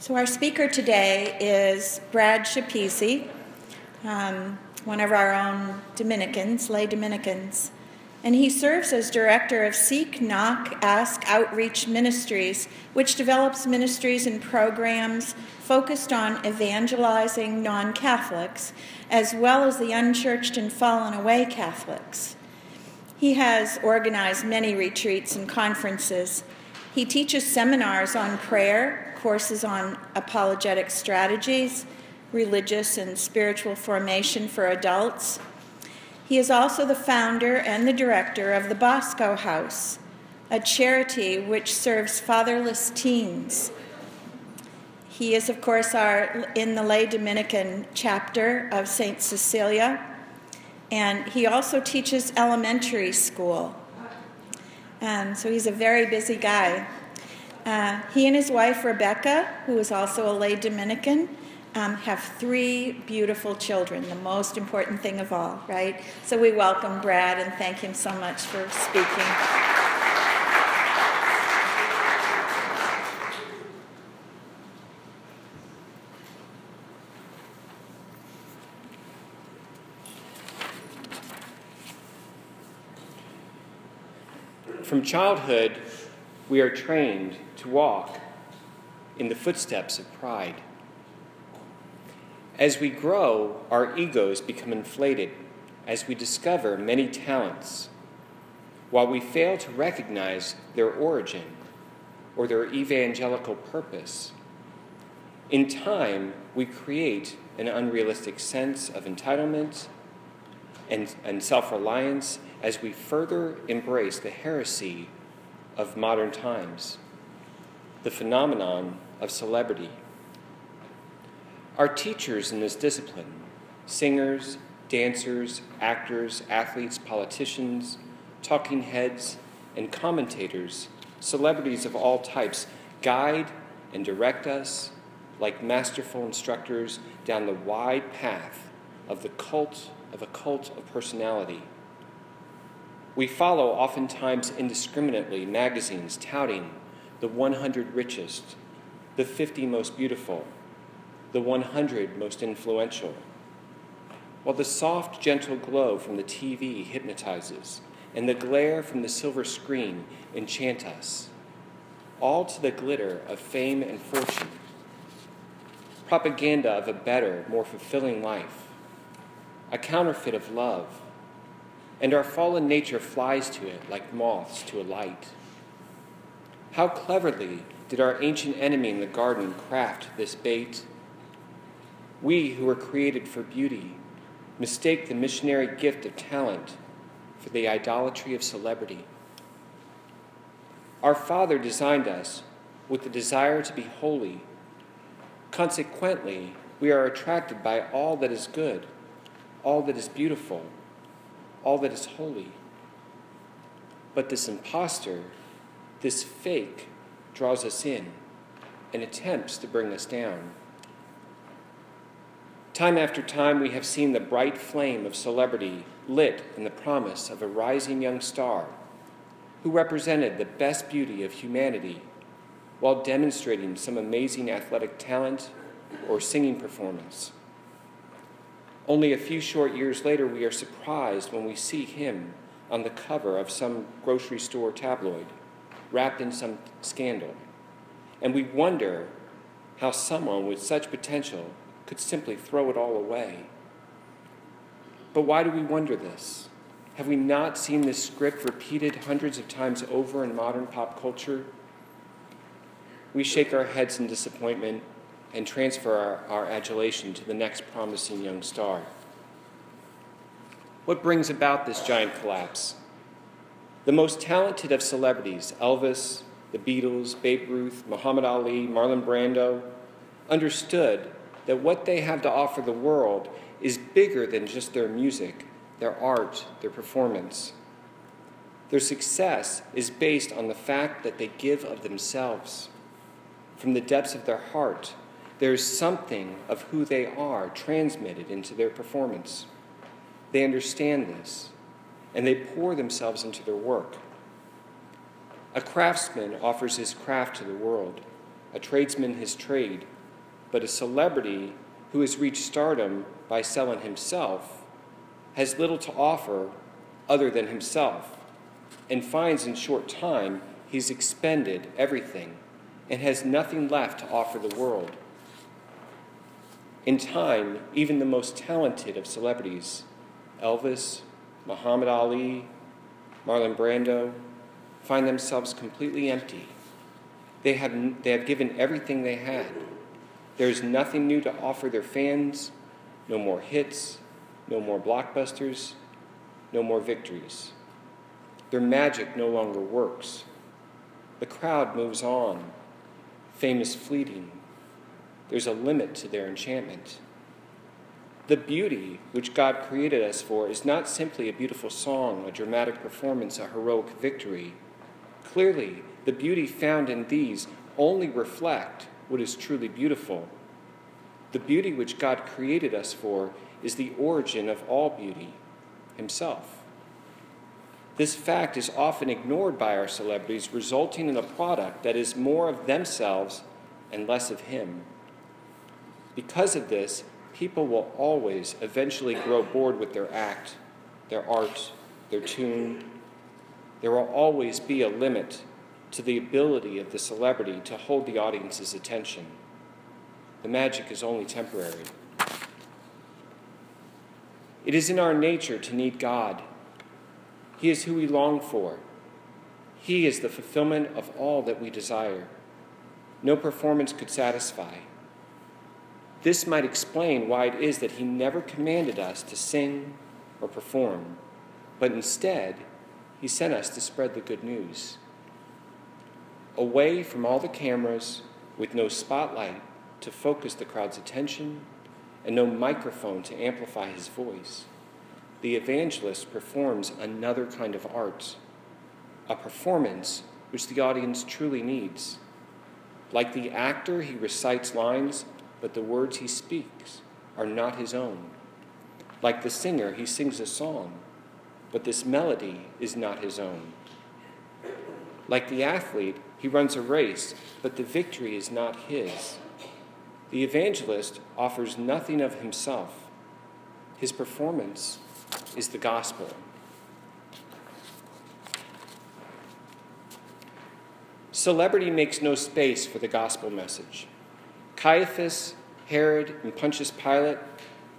So, our speaker today is Brad Schepisi, um, one of our own Dominicans, lay Dominicans. And he serves as director of Seek, Knock, Ask Outreach Ministries, which develops ministries and programs focused on evangelizing non Catholics, as well as the unchurched and fallen away Catholics. He has organized many retreats and conferences. He teaches seminars on prayer, courses on apologetic strategies, religious and spiritual formation for adults. He is also the founder and the director of the Bosco House, a charity which serves fatherless teens. He is, of course, our, in the lay Dominican chapter of St. Cecilia, and he also teaches elementary school. And so he's a very busy guy. Uh, he and his wife, Rebecca, who is also a lay Dominican, um, have three beautiful children, the most important thing of all, right? So we welcome Brad and thank him so much for speaking. From childhood, we are trained to walk in the footsteps of pride. As we grow, our egos become inflated as we discover many talents, while we fail to recognize their origin or their evangelical purpose. In time, we create an unrealistic sense of entitlement and, and self reliance as we further embrace the heresy of modern times the phenomenon of celebrity. Our teachers in this discipline, singers, dancers, actors, athletes, politicians, talking heads, and commentators, celebrities of all types, guide and direct us like masterful instructors down the wide path of the cult of a cult of personality. We follow oftentimes indiscriminately magazines touting the 100 richest, the 50 most beautiful, the 100 most influential. While the soft, gentle glow from the TV hypnotizes, and the glare from the silver screen enchant us, all to the glitter of fame and fortune, propaganda of a better, more fulfilling life, a counterfeit of love, and our fallen nature flies to it like moths to a light. How cleverly did our ancient enemy in the garden craft this bait? We who were created for beauty mistake the missionary gift of talent for the idolatry of celebrity. Our Father designed us with the desire to be holy. Consequently, we are attracted by all that is good, all that is beautiful, all that is holy. But this impostor this fake draws us in and attempts to bring us down. Time after time, we have seen the bright flame of celebrity lit in the promise of a rising young star who represented the best beauty of humanity while demonstrating some amazing athletic talent or singing performance. Only a few short years later, we are surprised when we see him on the cover of some grocery store tabloid wrapped in some scandal. And we wonder how someone with such potential could simply throw it all away. But why do we wonder this? Have we not seen this script repeated hundreds of times over in modern pop culture? We shake our heads in disappointment and transfer our, our adulation to the next promising young star. What brings about this giant collapse? The most talented of celebrities, Elvis, the Beatles, Babe Ruth, Muhammad Ali, Marlon Brando, understood that what they have to offer the world is bigger than just their music, their art, their performance. Their success is based on the fact that they give of themselves. From the depths of their heart, there is something of who they are transmitted into their performance. They understand this and they pour themselves into their work. A craftsman offers his craft to the world, a tradesman his trade, but a celebrity who has reached stardom by selling himself has little to offer other than himself and finds in short time he's expended everything and has nothing left to offer the world. In time, even the most talented of celebrities, Elvis, Muhammad Ali, Marlon Brando, find themselves completely empty. They have, they have given everything they had. There is nothing new to offer their fans, no more hits, no more blockbusters, no more victories. Their magic no longer works. The crowd moves on. Fame is fleeting. There's a limit to their enchantment. The beauty which God created us for is not simply a beautiful song, a dramatic performance, a heroic victory. Clearly, the beauty found in these only reflect what is truly beautiful. The beauty which God created us for is the origin of all beauty, Himself. This fact is often ignored by our celebrities, resulting in a product that is more of themselves and less of Him. Because of this, people will always eventually grow bored with their act, their art, their tune. There will always be a limit to the ability of the celebrity to hold the audience's attention. The magic is only temporary. It is in our nature to need God. He is who we long for. He is the fulfillment of all that we desire. No performance could satisfy. This might explain why it is that He never commanded us to sing or perform, but instead, He sent us to spread the good news. Away from all the cameras, with no spotlight to focus the crowd's attention, and no microphone to amplify his voice, the evangelist performs another kind of art, a performance which the audience truly needs. Like the actor, he recites lines, but the words he speaks are not his own. Like the singer, he sings a song, but this melody is not his own. Like the athlete, he runs a race, but the victory is not his. The evangelist offers nothing of himself. His performance is the gospel. Celebrity makes no space for the gospel message. Caiaphas, Herod, and Pontius Pilate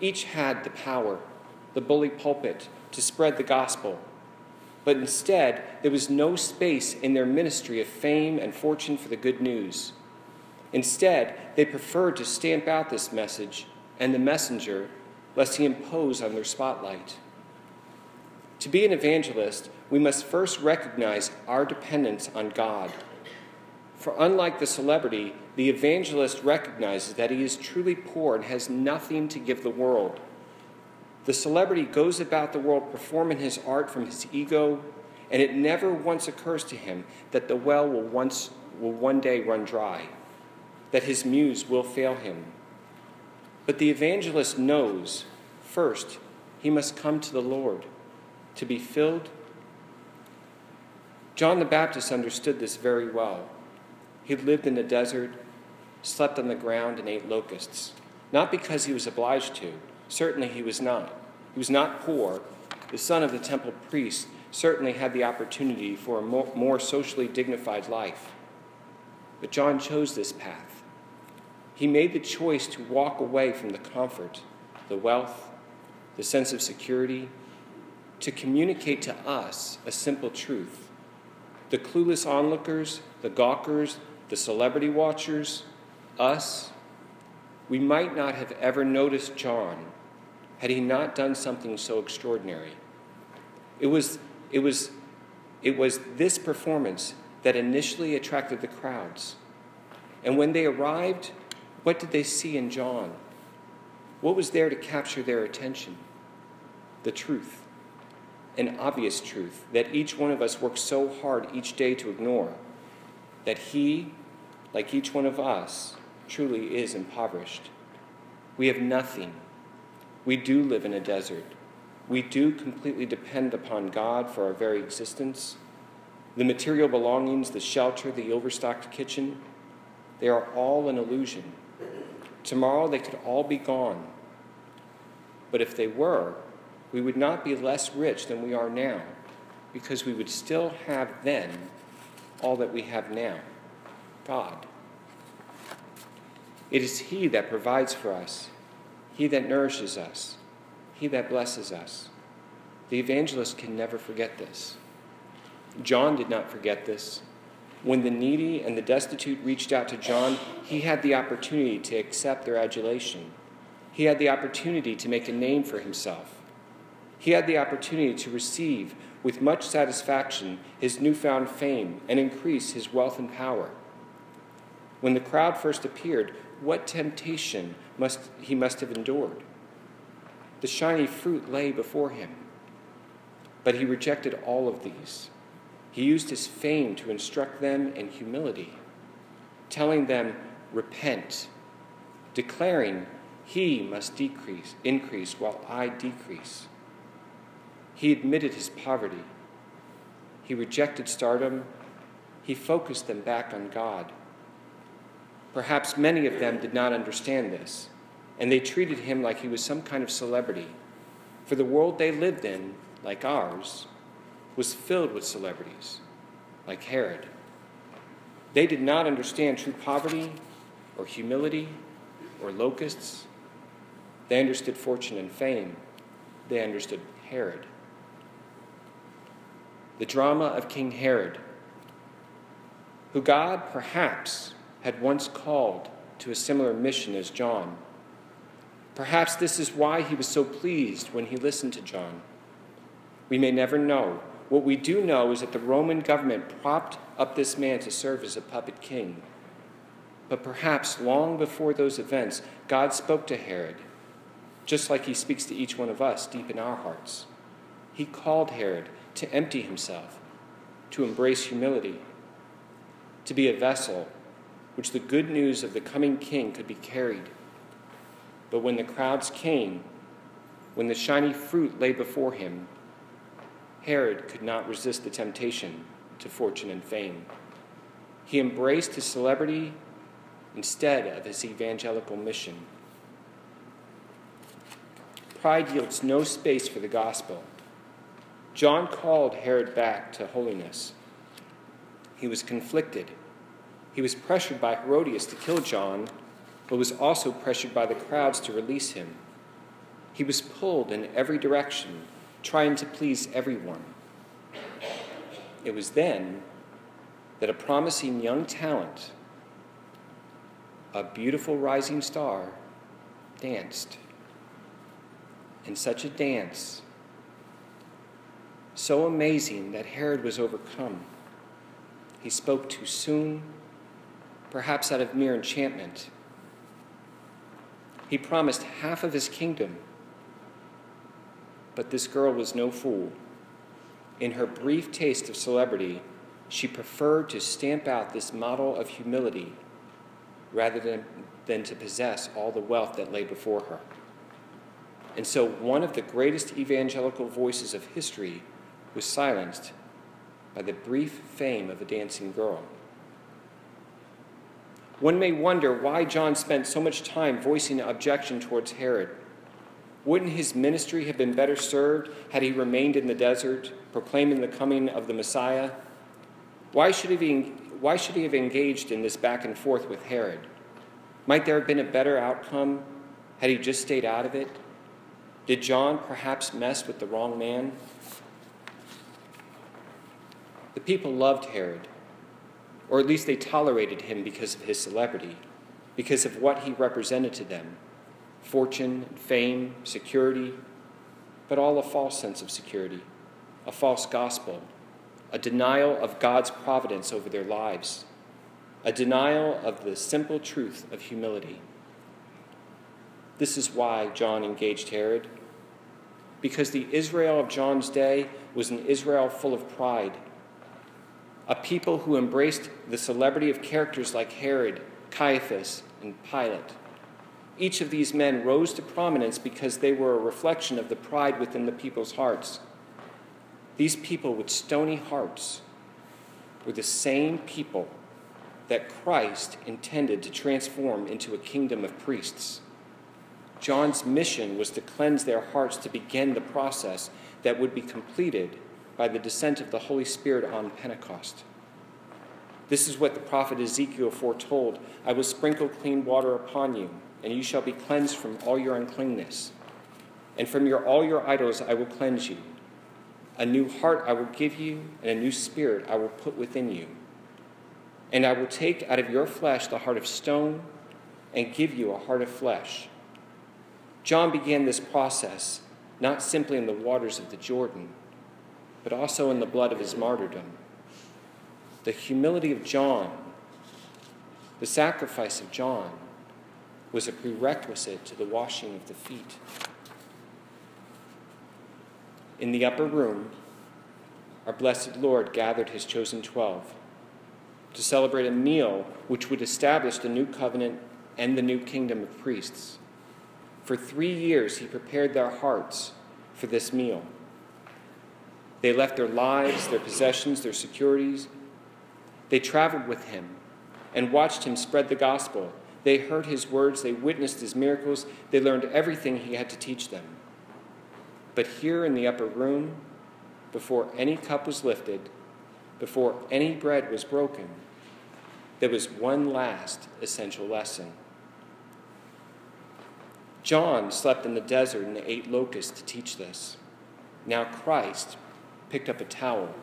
each had the power, the bully pulpit, to spread the gospel. But instead, there was no space in their ministry of fame and fortune for the good news. Instead, they preferred to stamp out this message and the messenger, lest he impose on their spotlight. To be an evangelist, we must first recognize our dependence on God. For unlike the celebrity, the evangelist recognizes that he is truly poor and has nothing to give the world. The celebrity goes about the world performing his art from his ego, and it never once occurs to him that the well will, once, will one day run dry that his muse will fail him. But the evangelist knows first he must come to the Lord to be filled. John the Baptist understood this very well. He lived in the desert, slept on the ground, and ate locusts. Not because he was obliged to, certainly he was not. He was not poor. The son of the temple priest certainly had the opportunity for a more, socially dignified life. But John chose this path. He made the choice to walk away from the comfort, the wealth, the sense of security, to communicate to us a simple truth. The clueless onlookers, the gawkers, the celebrity watchers, us, we might not have ever noticed John had he not done something so extraordinary. It was, it was, it was this performance that initially attracted the crowds. And when they arrived, what did they see in John? What was there to capture their attention? The truth, an obvious truth that each one of us works so hard each day to ignore, that he, like each one of us, truly is impoverished. We have nothing. We do live in a desert. We do completely depend upon God for our very existence. The material belongings, the shelter, the overstocked kitchen, They are all an illusion. Tomorrow they could all be gone. But if they were, we would not be less rich than we are now, because we would still have then all that we have now God. It is He that provides for us, He that nourishes us, He that blesses us. The evangelist can never forget this. John did not forget this. When the needy and the destitute reached out to John, he had the opportunity to accept their adulation. He had the opportunity to make a name for himself. He had the opportunity to receive with much satisfaction his newfound fame and increase his wealth and power. When the crowd first appeared, what temptation must he must have endured? The shiny fruit lay before him. But he rejected all of these. He used his fame to instruct them in humility, telling them, Repent, declaring, He must decrease, increase, while I decrease. He admitted his poverty. He rejected stardom. He focused them back on God. Perhaps many of them did not understand this, and they treated him like he was some kind of celebrity. For the world they lived in, like ours, was filled with celebrities, like Herod. They did not understand true poverty or humility or locusts. They understood fortune and fame. They understood Herod. The drama of King Herod, who God perhaps had once called to a similar mission as John. Perhaps this is why he was so pleased when he listened to John. We may never know what we do know is that the Roman government propped up this man to serve as a puppet king. But perhaps long before those events, God spoke to Herod, just like he speaks to each one of us deep in our hearts. He called Herod to empty himself, to embrace humility, to be a vessel which the good news of the coming king could be carried. But when the crowds came, when the shiny fruit lay before him, Herod could not resist the temptation to fortune and fame. He embraced his celebrity instead of his evangelical mission. Pride yields no space for the gospel. John called Herod back to holiness. He was conflicted. He was pressured by Herodias to kill John, but was also pressured by the crowds to release him. He was pulled in every direction trying to please everyone. It was then that a promising young talent, a beautiful rising star, danced. And such a dance, so amazing that Herod was overcome. He spoke too soon, perhaps out of mere enchantment. He promised half of his kingdom but this girl was no fool. In her brief taste of celebrity, she preferred to stamp out this model of humility rather than, than to possess all the wealth that lay before her. And so, one of the greatest evangelical voices of history was silenced by the brief fame of a dancing girl. One may wonder why John spent so much time voicing objection towards Herod. Wouldn't his ministry have been better served had he remained in the desert, proclaiming the coming of the Messiah? Why should he, why should he have engaged in this back and forth with Herod? Might there have been a better outcome had he just stayed out of it? Did John perhaps mess with the wrong man? The people loved Herod, or at least they tolerated him because of his celebrity, because of what he represented to them fortune, fame, security, but all a false sense of security, a false gospel, a denial of God's providence over their lives, a denial of the simple truth of humility. This is why John engaged Herod, because the Israel of John's day was an Israel full of pride, a people who embraced the celebrity of characters like Herod, Caiaphas, and Pilate. Each of these men rose to prominence because they were a reflection of the pride within the people's hearts. These people with stony hearts were the same people that Christ intended to transform into a kingdom of priests. John's mission was to cleanse their hearts to begin the process that would be completed by the descent of the Holy Spirit on Pentecost. This is what the prophet Ezekiel foretold I will sprinkle clean water upon you, and you shall be cleansed from all your uncleanness. And from your, all your idols I will cleanse you. A new heart I will give you, and a new spirit I will put within you. And I will take out of your flesh the heart of stone and give you a heart of flesh. John began this process not simply in the waters of the Jordan, but also in the blood of his martyrdom. The humility of John, the sacrifice of John, was a prerequisite to the washing of the feet. In the upper room, our blessed Lord gathered his chosen twelve to celebrate a meal which would establish the new covenant and the new kingdom of priests. For three years, he prepared their hearts for this meal. They left their lives, their possessions, their securities. They traveled with him and watched him spread the gospel. They heard his words, they witnessed his miracles, they learned everything he had to teach them. But here in the upper room, before any cup was lifted, before any bread was broken, there was one last essential lesson. John slept in the desert and ate locusts to teach this. Now Christ picked up a towel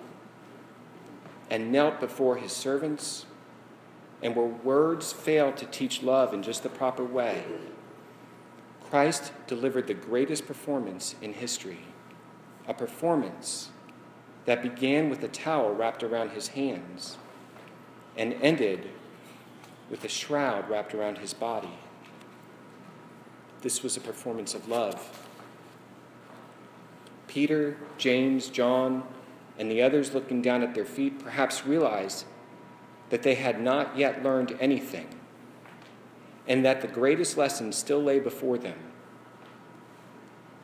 and knelt before his servants, and where words fail to teach love in just the proper way, Christ delivered the greatest performance in history, a performance that began with a towel wrapped around his hands and ended with a shroud wrapped around his body. This was a performance of love. Peter, James, John, and the others looking down at their feet perhaps realized that they had not yet learned anything and that the greatest lesson still lay before them.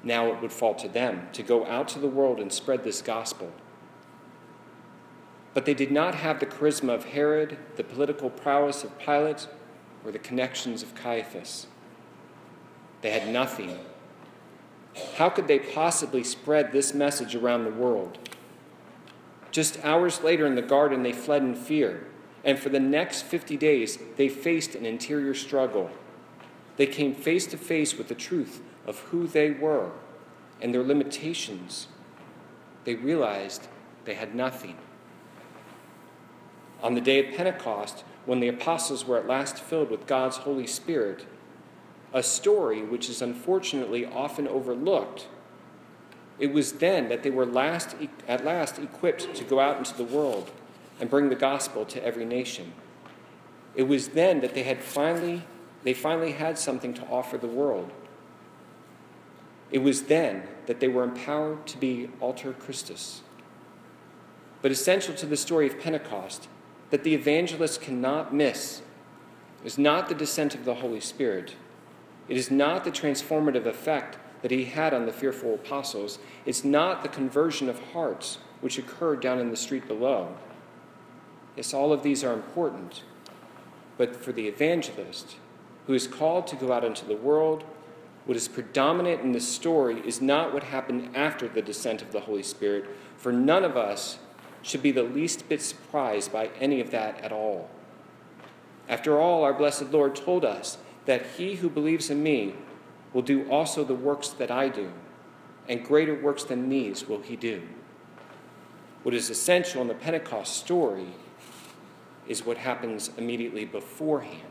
Now it would fall to them to go out to the world and spread this gospel. But they did not have the charisma of Herod, the political prowess of Pilate, or the connections of Caiaphas. They had nothing. How could they possibly spread this message around the world? Just hours later in the garden, they fled in fear and for the next 50 days, they faced an interior struggle. They came face to face with the truth of who they were and their limitations. They realized they had nothing. On the day of Pentecost, when the apostles were at last filled with God's Holy Spirit, a story which is unfortunately often overlooked. It was then that they were last, at last equipped to go out into the world and bring the gospel to every nation. It was then that they had finally they finally had something to offer the world. It was then that they were empowered to be alter Christus. But essential to the story of Pentecost that the evangelist cannot miss is not the descent of the Holy Spirit. It is not the transformative effect that he had on the fearful apostles. It's not the conversion of hearts which occurred down in the street below. Yes, all of these are important. But for the evangelist, who is called to go out into the world, what is predominant in this story is not what happened after the descent of the Holy Spirit, for none of us should be the least bit surprised by any of that at all. After all, our blessed Lord told us that he who believes in me will do also the works that I do, and greater works than these will he do. What is essential in the Pentecost story is what happens immediately beforehand.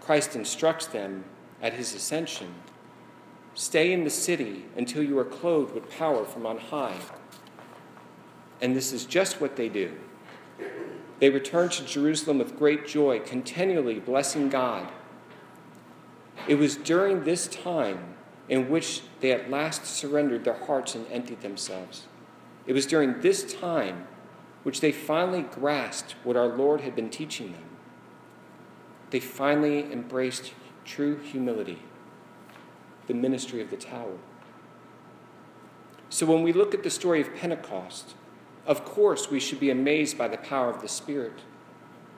Christ instructs them at his ascension stay in the city until you are clothed with power from on high. And this is just what they do. They return to Jerusalem with great joy, continually blessing God. It was during this time in which they at last surrendered their hearts and emptied themselves. It was during this time which they finally grasped what our Lord had been teaching them. They finally embraced true humility, the ministry of the tower. So when we look at the story of Pentecost, of course we should be amazed by the power of the Spirit.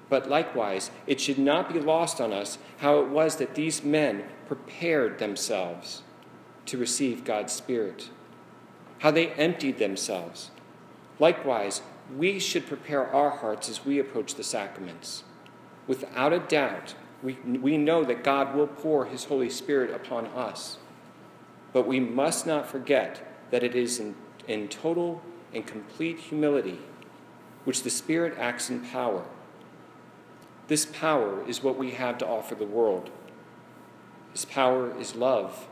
But likewise, it should not be lost on us how it was that these men prepared themselves to receive God's Spirit, how they emptied themselves. Likewise, we should prepare our hearts as we approach the sacraments. Without a doubt, we, we know that God will pour His Holy Spirit upon us. But we must not forget that it is in, in total and complete humility which the Spirit acts in power. This power is what we have to offer the world. This power is love.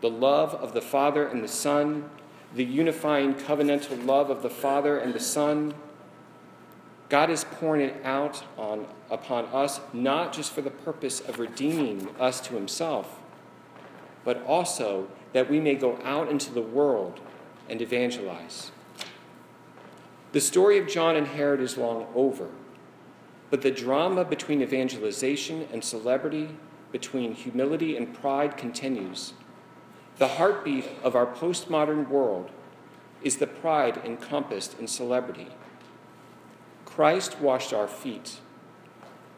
The love of the Father and the Son, the unifying covenantal love of the Father and the Son. God is pouring it out on, upon us not just for the purpose of redeeming us to Himself, but also that we may go out into the world and evangelize. The story of John and Herod is long over, but the drama between evangelization and celebrity, between humility and pride, continues. The heartbeat of our postmodern world is the pride encompassed in celebrity. Christ washed our feet.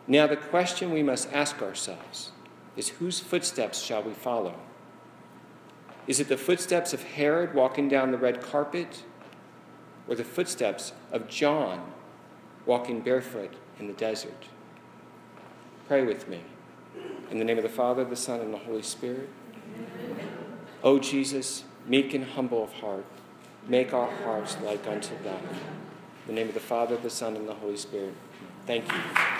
Now, the question we must ask ourselves is whose footsteps shall we follow? Is it the footsteps of Herod walking down the red carpet? or the footsteps of John walking barefoot in the desert. Pray with me. In the name of the Father, the Son, and the Holy Spirit. O Jesus, meek and humble of heart, make our hearts like unto thine. In the name of the Father, the Son, and the Holy Spirit. Thank you.